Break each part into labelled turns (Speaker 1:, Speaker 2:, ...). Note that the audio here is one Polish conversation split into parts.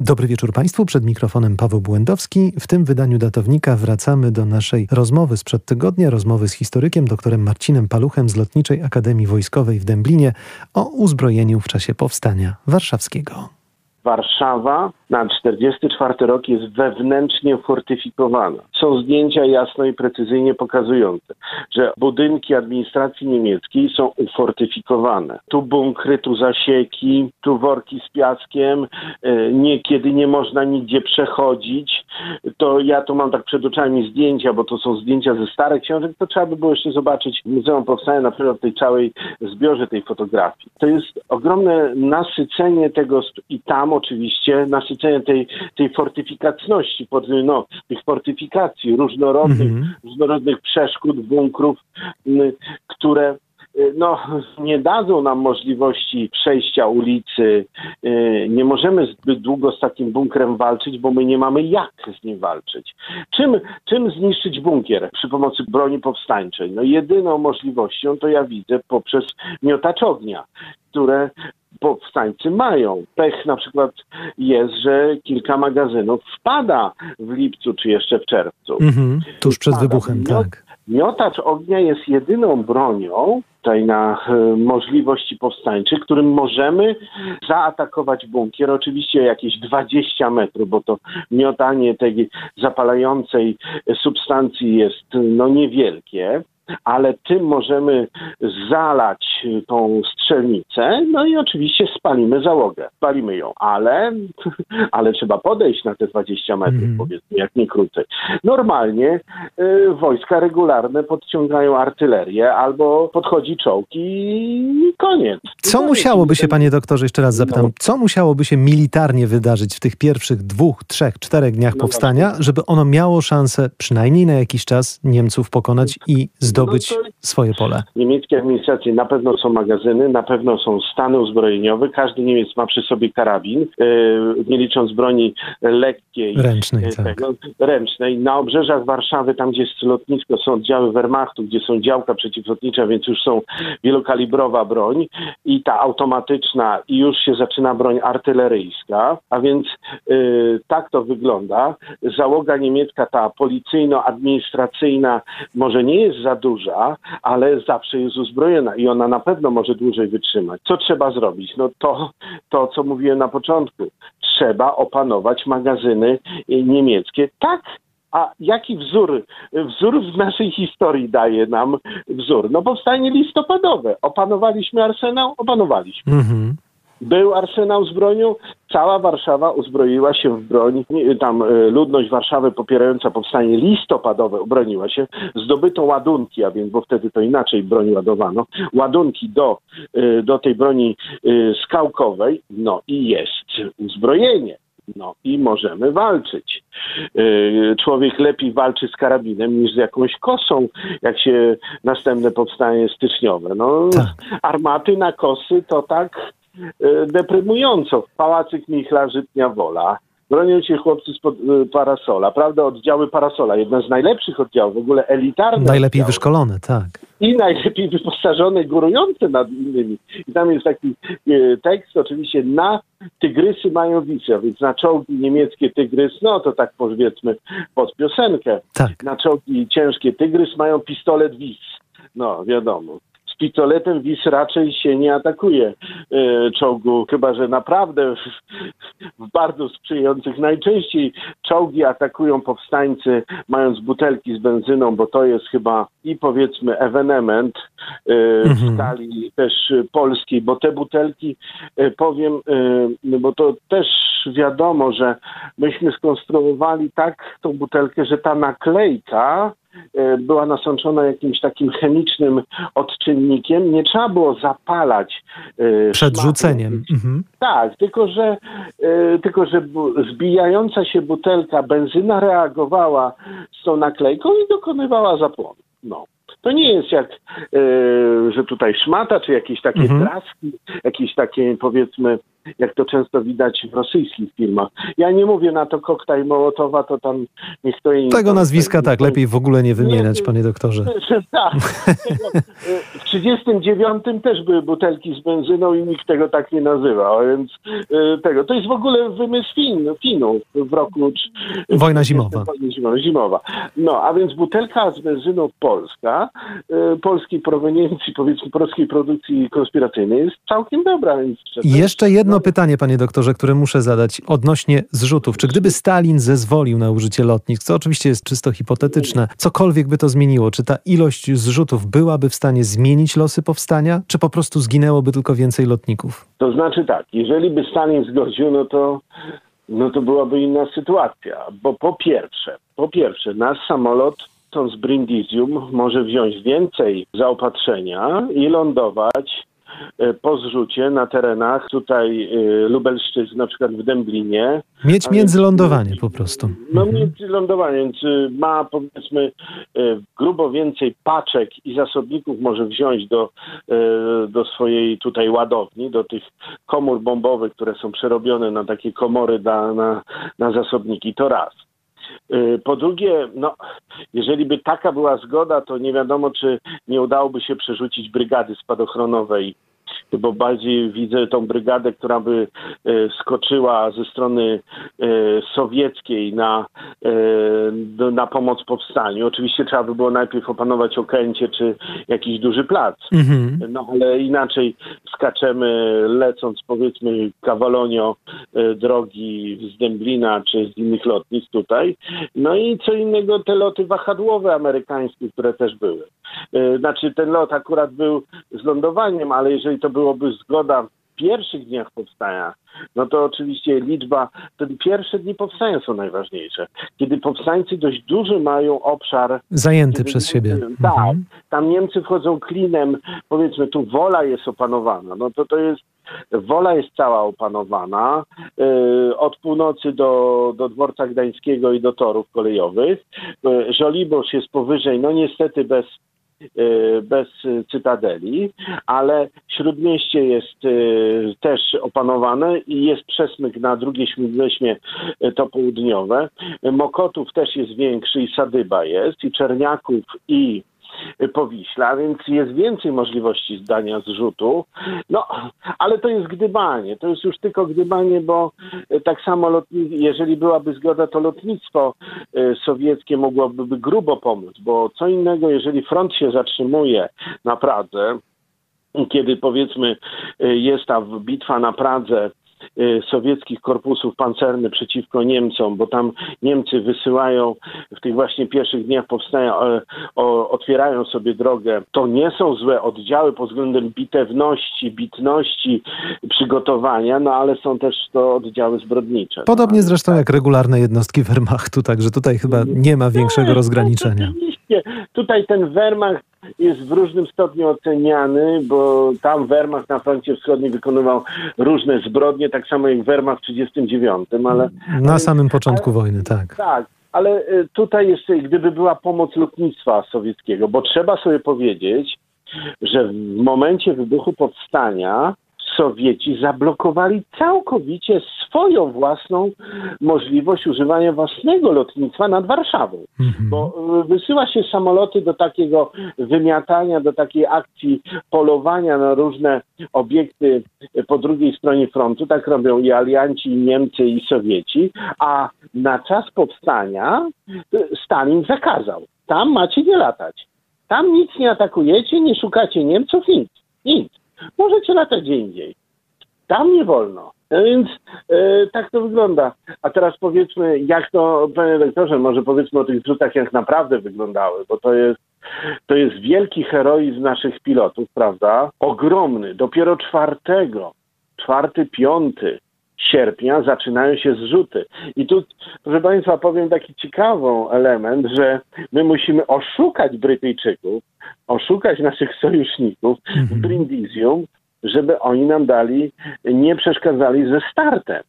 Speaker 1: Dobry wieczór Państwu, przed mikrofonem Paweł Błędowski. W tym wydaniu datownika wracamy do naszej rozmowy sprzed tygodnia, rozmowy z historykiem doktorem Marcinem Paluchem z Lotniczej Akademii Wojskowej w Dęblinie o uzbrojeniu w czasie powstania warszawskiego.
Speaker 2: Warszawa na 44 rok jest wewnętrznie fortyfikowana. Są zdjęcia jasno i precyzyjnie pokazujące, że budynki administracji niemieckiej są ufortyfikowane. Tu bunkry, tu zasieki, tu worki z piaskiem, e, niekiedy nie można nigdzie przechodzić. To ja tu mam tak przed oczami zdjęcia, bo to są zdjęcia ze starych książek, to trzeba by było jeszcze zobaczyć Muzeum Powstania na przykład w tej całej zbiorze tej fotografii. To jest ogromne nasycenie tego i tam oczywiście nasycenie tej, tej fortyfikacyjności, no, tych fortyfikacji różnorodnych, -hmm. różnorodnych przeszkód, bunkrów, które y, no, nie dadzą nam możliwości przejścia ulicy. Y, nie możemy zbyt długo z takim bunkrem walczyć, bo my nie mamy jak z nim walczyć. Czym, czym zniszczyć bunkier przy pomocy broni powstańczej? No jedyną możliwością to ja widzę poprzez miotacz ognia, które powstańcy mają. Pech na przykład jest, że kilka magazynów wpada w lipcu czy jeszcze w czerwcu.
Speaker 1: Mhm, tuż przed wpada. wybuchem, Miot, tak.
Speaker 2: Miotacz ognia jest jedyną bronią tutaj na e, możliwości powstańczych, którym możemy zaatakować bunkier. Oczywiście jakieś 20 metrów, bo to miotanie tej zapalającej substancji jest no niewielkie ale tym możemy zalać tą strzelnicę, no i oczywiście spalimy załogę. Spalimy ją, ale, ale trzeba podejść na te 20 metrów, mm. powiedzmy, jak nie krócej. Normalnie y, wojska regularne podciągają artylerię albo podchodzi czołg i koniec.
Speaker 1: Co musiałoby się, panie doktorze, jeszcze raz zapytam, no. co musiałoby się militarnie wydarzyć w tych pierwszych dwóch, trzech, czterech dniach no powstania, żeby ono miało szansę przynajmniej na jakiś czas Niemców pokonać i zdobyć zdobyć no swoje pole?
Speaker 2: Niemieckie administracje na pewno są magazyny, na pewno są stany uzbrojeniowe. Każdy Niemiec ma przy sobie karabin, yy, nie licząc broni lekkiej.
Speaker 1: Ręcznej, yy, tak.
Speaker 2: Ręcznej. Na obrzeżach Warszawy, tam gdzie jest lotnisko, są oddziały Wehrmachtu, gdzie są działka przeciwlotnicza, więc już są wielokalibrowa broń i ta automatyczna i już się zaczyna broń artyleryjska, a więc yy, tak to wygląda. Załoga niemiecka, ta policyjno-administracyjna może nie jest za duża, ale zawsze jest uzbrojona i ona na pewno może dłużej wytrzymać. Co trzeba zrobić? No to, to co mówiłem na początku. Trzeba opanować magazyny niemieckie tak, a jaki wzór, wzór w naszej historii daje nam wzór? No powstanie listopadowe. Opanowaliśmy arsenał? Opanowaliśmy. Mhm. Był arsenał z bronią, cała Warszawa uzbroiła się w broń. Tam e, ludność Warszawy popierająca powstanie listopadowe ubroniła się. Zdobyto ładunki, a więc, bo wtedy to inaczej broń ładowano, ładunki do, e, do tej broni e, skałkowej, no i jest uzbrojenie. No i możemy walczyć. Człowiek lepiej walczy z karabinem niż z jakąś kosą, jak się następne powstanie styczniowe. No, tak. armaty na kosy to tak deprymująco. Pałacyk Michla, Żytnia Wola. Bronią się chłopcy z e, parasola. Prawda, oddziały parasola. Jedna z najlepszych oddziałów, w ogóle elitarne.
Speaker 1: Najlepiej
Speaker 2: oddziały.
Speaker 1: wyszkolone, tak.
Speaker 2: I najlepiej wyposażone, górujące nad innymi. I tam jest taki e, tekst, oczywiście, na tygrysy mają wice, więc na czołgi niemieckie tygrys, no to tak powiedzmy pod piosenkę. Tak. Na czołgi ciężkie tygrys mają pistolet wic. No, wiadomo pistoletem WIS raczej się nie atakuje e, czołgu, chyba że naprawdę w, w bardzo sprzyjających. Najczęściej czołgi atakują powstańcy mając butelki z benzyną, bo to jest chyba i powiedzmy ewenement e, w mhm. skali też polskiej, bo te butelki, e, powiem, bo to też wiadomo, że myśmy skonstruowali tak tą butelkę, że ta naklejka była nasączona jakimś takim chemicznym odczynnikiem. Nie trzeba było zapalać.
Speaker 1: E, Przed rzuceniem.
Speaker 2: Mhm. Tak, tylko że, e, tylko że zbijająca się butelka benzyna reagowała z tą naklejką i dokonywała zapłonu. No. To nie jest jak, że tutaj szmata, czy jakieś takie mhm. jakieś takie powiedzmy jak to często widać w rosyjskich filmach. Ja nie mówię na to koktajl Mołotowa, to tam niech to
Speaker 1: inny. Tego nazwiska tak, lepiej w ogóle nie wymieniać, nie, panie doktorze.
Speaker 2: Tak. W 39 też były butelki z benzyną i nikt tego tak nie nazywał, więc e, tego. To jest w ogóle wymysł fin, Finów w roku...
Speaker 1: Wojna zimowa.
Speaker 2: Wojna zimowa. No, a więc butelka z benzyną polska, e, polskiej proweniencji, powiedzmy polskiej produkcji konspiracyjnej jest całkiem dobra. Więc
Speaker 1: Jeszcze jedno pytanie, panie doktorze, które muszę zadać odnośnie zrzutów. Czy gdyby Stalin zezwolił na użycie lotnisk, co oczywiście jest czysto hipotetyczne, cokolwiek by to zmieniło? Czy ta ilość zrzutów byłaby w stanie zmienić losy powstania, czy po prostu zginęłoby tylko więcej lotników?
Speaker 2: To znaczy tak, jeżeli by Stalin zgodził, no to no to byłaby inna sytuacja, bo po pierwsze, po pierwsze, nasz samolot z Brindisium może wziąć więcej zaopatrzenia i lądować po zrzucie na terenach tutaj e, Lubelszczyzny, na przykład w Dęblinie.
Speaker 1: Mieć międzylądowanie po prostu.
Speaker 2: No mhm. międzylądowanie, więc e, ma powiedzmy grubo więcej paczek i zasobników może wziąć do, do swojej tutaj ładowni, do tych komór bombowych, które są przerobione na takie komory da, na, na zasobniki. To raz. Po drugie, no, jeżeli by taka była zgoda, to nie wiadomo, czy nie udałoby się przerzucić brygady spadochronowej bo bardziej widzę tą brygadę, która by e, skoczyła ze strony e, sowieckiej na, na pomoc powstaniu. Oczywiście trzeba by było najpierw opanować Okęcie czy jakiś duży plac, mhm. no ale inaczej skaczemy lecąc powiedzmy kawalonio drogi z Dęblina czy z innych lotnisk tutaj. No i co innego te loty wahadłowe amerykańskie, które też były. Znaczy ten lot akurat był z lądowaniem, ale jeżeli to byłoby zgoda w pierwszych dniach powstania, no to oczywiście liczba, te pierwsze dni powstania są najważniejsze. Kiedy powstańcy dość duży mają obszar.
Speaker 1: Zajęty przez siebie.
Speaker 2: Tak, mhm. tam Niemcy wchodzą klinem, powiedzmy tu wola jest opanowana, no to to jest Wola jest cała opanowana yy, od północy do, do dworca gdańskiego i do torów kolejowych. Yy, Żoliborz jest powyżej, no niestety bez Y, bez cytadeli, ale śródmieście jest y, też opanowane i jest przesmyk na drugie śródmieście y, to południowe. Mokotów też jest większy i Sadyba jest i Czerniaków i Powiśla, więc jest więcej możliwości zdania zrzutu. No, ale to jest gdybanie. To jest już tylko gdybanie, bo tak samo lotni- jeżeli byłaby zgoda, to lotnictwo e, sowieckie mogłoby grubo pomóc, bo co innego, jeżeli front się zatrzymuje na Pradze, kiedy powiedzmy e, jest ta bitwa na Pradze sowieckich korpusów pancernych przeciwko Niemcom, bo tam Niemcy wysyłają w tych właśnie pierwszych dniach powstania, otwierają sobie drogę. To nie są złe oddziały pod względem bitewności, bitności, przygotowania, no ale są też to oddziały zbrodnicze.
Speaker 1: Podobnie zresztą jak regularne jednostki Wehrmachtu, także tutaj chyba nie ma większego rozgraniczenia.
Speaker 2: Tutaj ten Wehrmacht jest w różnym stopniu oceniany, bo tam Wehrmacht na froncie wschodnim wykonywał różne zbrodnie, tak samo jak Wehrmacht w 1939, ale...
Speaker 1: Na samym początku ale, wojny, tak.
Speaker 2: Tak, ale y, tutaj jeszcze, gdyby była pomoc lotnictwa sowieckiego, bo trzeba sobie powiedzieć, że w momencie wybuchu powstania Sowieci zablokowali całkowicie swoją własną możliwość używania własnego lotnictwa nad Warszawą. Mhm. Bo y, wysyła się samoloty do takiego wymiatania, do takiej akcji polowania na różne obiekty po drugiej stronie frontu. Tak robią i alianci, i Niemcy, i Sowieci. A na czas powstania y, Stalin zakazał. Tam macie nie latać. Tam nic nie atakujecie, nie szukacie Niemców, nic. Nic. Możecie latać gdzie indziej. Tam nie wolno. No więc e, tak to wygląda. A teraz powiedzmy, jak to, panie doktorze, może powiedzmy o tych zrzutach, jak naprawdę wyglądały, bo to jest, to jest wielki heroizm naszych pilotów, prawda? Ogromny. Dopiero czwartego, czwarty, piąty sierpnia zaczynają się zrzuty. I tu, proszę Państwa, powiem taki ciekawy element, że my musimy oszukać Brytyjczyków, oszukać naszych sojuszników w mhm. Brindisium, żeby oni nam dali, nie przeszkadzali ze startem.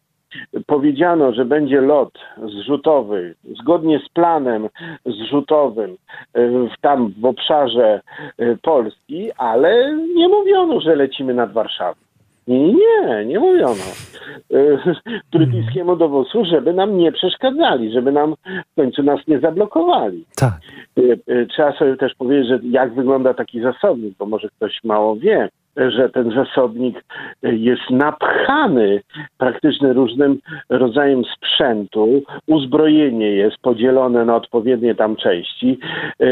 Speaker 2: Powiedziano, że będzie lot zrzutowy zgodnie z planem zrzutowym w, tam w obszarze e, Polski, ale nie mówiono, że lecimy nad Warszawą. Nie, nie mówiono brytyjskiemu dowództwu, żeby nam nie przeszkadzali, żeby nam w końcu nas nie zablokowali.
Speaker 1: Tak.
Speaker 2: Trzeba sobie też powiedzieć, że jak wygląda taki zasobnik, bo może ktoś mało wie że ten zasobnik jest napchany praktycznie różnym rodzajem sprzętu, uzbrojenie jest podzielone na odpowiednie tam części, e,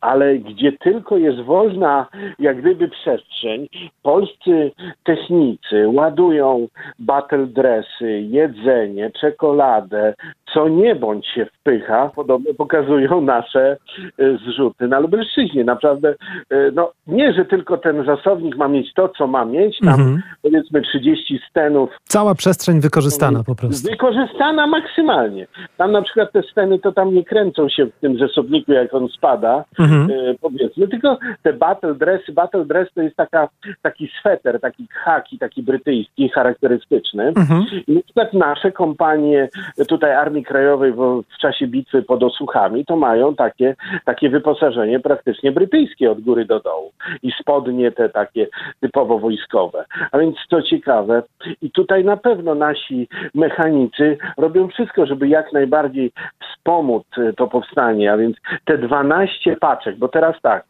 Speaker 2: ale gdzie tylko jest wolna jak gdyby przestrzeń, polscy technicy ładują battle dressy, jedzenie, czekoladę, co nie bądź się wpycha, podobno pokazują nasze e, zrzuty na Lubelszczyźnie. Naprawdę, e, no nie, że tylko ten zasobnik ma mieć to, co ma mieć, tam mhm. powiedzmy 30 stenów.
Speaker 1: Cała przestrzeń wykorzystana po prostu.
Speaker 2: Wykorzystana maksymalnie. Tam na przykład te steny to tam nie kręcą się w tym zasobniku, jak on spada, mhm. powiedzmy, tylko te battle dressy, battle dress to jest taka, taki sweter, taki haki, taki brytyjski, charakterystyczny. Mhm. I na przykład nasze kompanie tutaj Armii Krajowej w, w czasie bitwy pod Osłuchami to mają takie, takie wyposażenie praktycznie brytyjskie od góry do dołu. I spodnie te takie typowo wojskowe. A więc co ciekawe, i tutaj na pewno nasi mechanicy robią wszystko, żeby jak najbardziej wspomóc e, to powstanie, a więc te 12 paczek, bo teraz tak,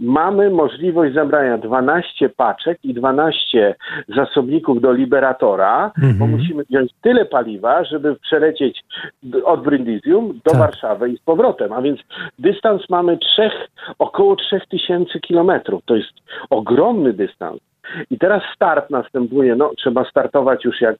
Speaker 2: mamy możliwość zabrania 12 paczek i 12 zasobników do Liberatora, mhm. bo musimy wziąć tyle paliwa, żeby przelecieć od Brindisium do tak. Warszawy i z powrotem. A więc dystans mamy trzech, około 3000 kilometrów. To jest ogromny dystans. I teraz start następuje, no trzeba startować już jak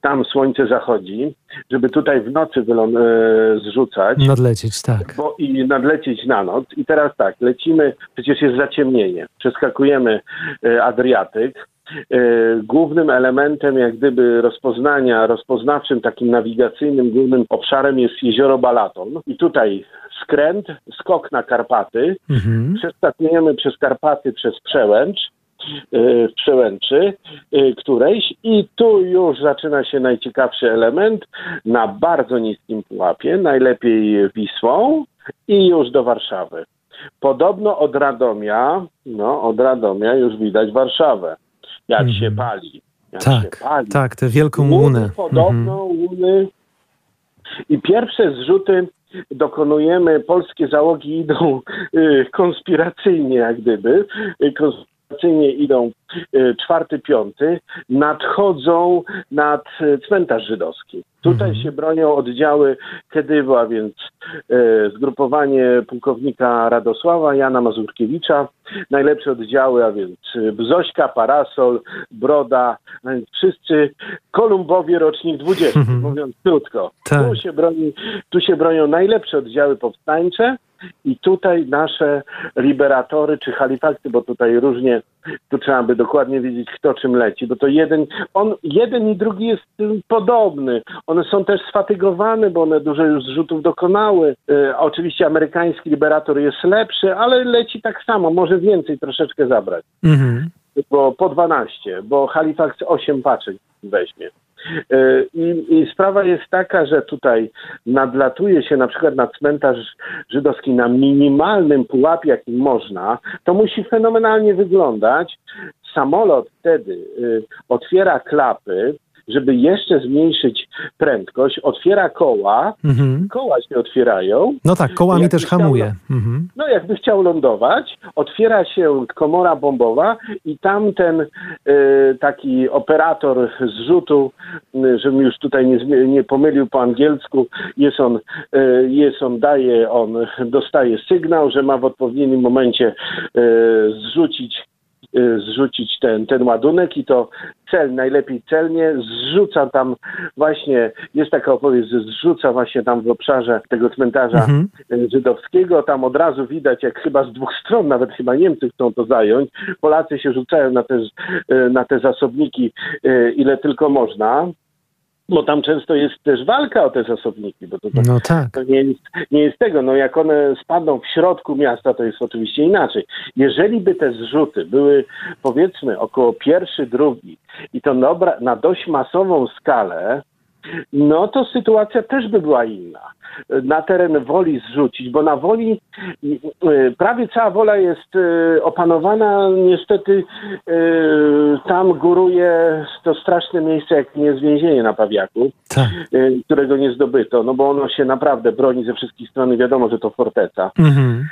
Speaker 2: tam słońce zachodzi, żeby tutaj w nocy wylą- e, zrzucać.
Speaker 1: Nadlecieć, tak.
Speaker 2: Bo, I nadlecieć na noc. I teraz tak, lecimy, przecież jest zaciemnienie. Przeskakujemy e, Adriatyk. E, głównym elementem, jak gdyby rozpoznania, rozpoznawczym, takim nawigacyjnym, głównym obszarem jest jezioro Balaton. I tutaj skręt, skok na Karpaty. Mhm. Przeskakujemy przez Karpaty, przez Przełęcz w Przełęczy e, którejś i tu już zaczyna się najciekawszy element na bardzo niskim pułapie, najlepiej Wisłą i już do Warszawy. Podobno od Radomia, no od Radomia już widać Warszawę, jak mm. się pali. Jak
Speaker 1: tak,
Speaker 2: się pali.
Speaker 1: tak, tę wielką łunę.
Speaker 2: Podobno mm. łuny i pierwsze zrzuty dokonujemy, polskie załogi idą y, konspiracyjnie jak gdyby, y, operacyjnie idą e, czwarty, piąty, nadchodzą nad e, cmentarz żydowski. Tutaj mhm. się bronią oddziały Kedywa, więc e, zgrupowanie pułkownika Radosława, Jana Mazurkiewicza, najlepsze oddziały, a więc Bzośka, Parasol, Broda, a więc wszyscy Kolumbowie rocznik 20, mhm. mówiąc krótko. Tak. Tu, się broni, tu się bronią najlepsze oddziały powstańcze, i tutaj nasze liberatory czy halifakty, bo tutaj różnie, tu trzeba by dokładnie wiedzieć, kto czym leci, bo to jeden, on, jeden i drugi jest podobny. One są też sfatygowane, bo one dużo już zrzutów dokonały. E, oczywiście amerykański liberator jest lepszy, ale leci tak samo, może więcej troszeczkę zabrać. Mhm. Bo po 12, bo Halifax 8 paczek weźmie. E, I, I, sprawa jest taka, że tutaj nadlatuje się na przykład na cmentarz żydowski na minimalnym pułapie, jakim można, to musi fenomenalnie wyglądać. Samolot wtedy y, otwiera klapy, żeby jeszcze zmniejszyć prędkość, otwiera koła, mhm. koła się otwierają.
Speaker 1: No tak, kołami też hamuje. Chciał, mhm.
Speaker 2: No jakby chciał lądować, otwiera się komora bombowa i tamten y, taki operator zrzutu, y, żebym już tutaj nie, nie pomylił po angielsku, jest on, y, jest on, daje on, dostaje sygnał, że ma w odpowiednim momencie y, zrzucić zrzucić ten, ten ładunek i to cel, najlepiej celnie, zrzuca tam właśnie, jest taka opowieść, że zrzuca właśnie tam w obszarze tego cmentarza mhm. Y, żydowskiego, tam od razu widać, jak chyba z dwóch stron, nawet chyba Niemcy chcą to zająć, Polacy się rzucają na te, y, na te zasobniki ile tylko można, bo tam często jest też walka o te zasobniki, bo to, to, no tak. to nie, jest, nie jest tego. No jak one spadną w środku miasta, to jest oczywiście inaczej. Jeżeli by te zrzuty były powiedzmy około pierwszy, drugi i to na, na dość masową skalę, no to sytuacja też by była inna. Na teren Woli zrzucić, bo na Woli prawie cała Wola jest opanowana, niestety tam góruje to straszne miejsce, jak nie jest więzienie na Pawiaku, tak. którego nie zdobyto, no bo ono się naprawdę broni ze wszystkich stron i wiadomo, że to forteca. Mhm.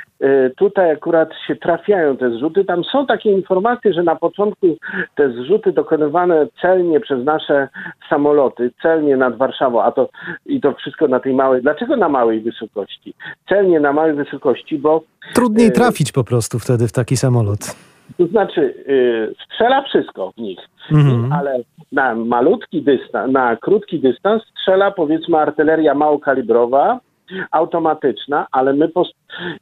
Speaker 2: Tutaj akurat się trafiają te zrzuty. Tam są takie informacje, że na początku te zrzuty dokonywane celnie przez nasze samoloty, celnie nad Warszawą, a to i to wszystko na tej małej. Dlaczego na małej wysokości? Celnie na małej wysokości, bo.
Speaker 1: Trudniej e, trafić po prostu wtedy w taki samolot.
Speaker 2: To znaczy, yy, strzela wszystko w nich, mhm. ale na malutki dystans, na krótki dystans strzela powiedzmy artyleria małokalibrowa, automatyczna, ale my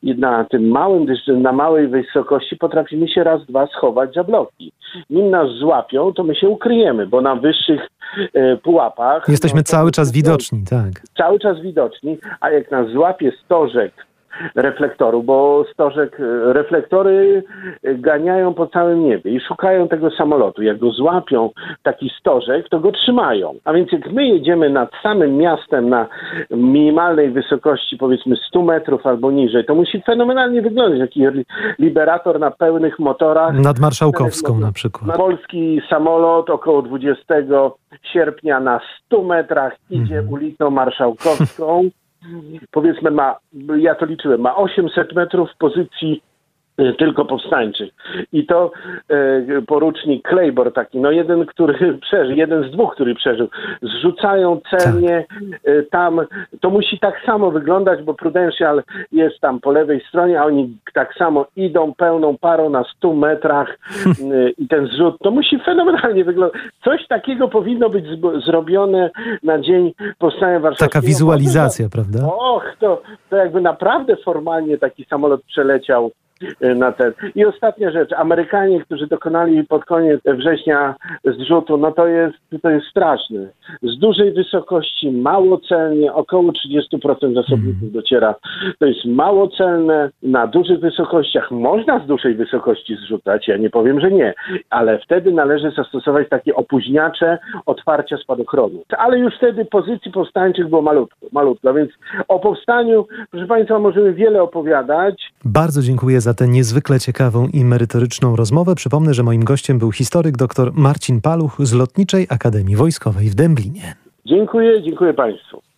Speaker 2: na tym małym, na małej wysokości potrafimy się raz, dwa schować za bloki. Nim nas złapią, to my się ukryjemy, bo na wyższych e, pułapach...
Speaker 1: Jesteśmy no, cały czas widoczni, tak.
Speaker 2: Cały czas widoczni, a jak nas złapie stożek reflektoru, bo stożek, e, reflektory ganiają po całym niebie i szukają tego samolotu. Jak go złapią taki stożek, to go trzymają. A więc jak my jedziemy nad samym miastem na minimalnej wysokości, powiedzmy 100 metrów albo niżej, to musi fenomenalnie wyglądać. Taki liberator na pełnych motorach.
Speaker 1: Nad Marszałkowską na przykład.
Speaker 2: Polski samolot około 20 sierpnia na 100 metrach idzie mhm. ulicą Marszałkowską powiedzmy ma, ja to liczyłem, ma 800 metrów w pozycji tylko powstańczych. I to e, porucznik Claybor taki, no jeden, który przeżył, jeden z dwóch, który przeżył, zrzucają celnie e, tam, to musi tak samo wyglądać, bo Prudential jest tam po lewej stronie, a oni tak samo idą pełną parą na 100 metrach e, i ten zrzut, to musi fenomenalnie wyglądać. Coś takiego powinno być zrobione na dzień powstania warszawskiego.
Speaker 1: Taka wizualizacja, prawda?
Speaker 2: Och, to, to jakby naprawdę formalnie taki samolot przeleciał Y, na ten. I ostatnia rzecz, Amerykanie, którzy dokonali pod koniec września zrzutu, no to jest, to jest straszne. Z dużej wysokości, mało celnie, około 30% zasobników mhm. dociera. To jest mało celne, na dużych wysokościach można z dużej wysokości zrzucać, ja nie powiem, że nie, ale wtedy należy zastosować takie opóźniacze otwarcia spadochronu. Ale już wtedy pozycji powstańczych było malutko, malutko, więc o powstaniu, proszę Państwa, możemy wiele opowiadać.
Speaker 1: Bardzo dziękuję za za tę niezwykle ciekawą i merytoryczną rozmowę. Przypomnę, że moim gościem był historyk dr Marcin Paluch z Lotniczej Akademii Wojskowej w Dęblinie.
Speaker 2: Dziękuję, dziękuję Państwu.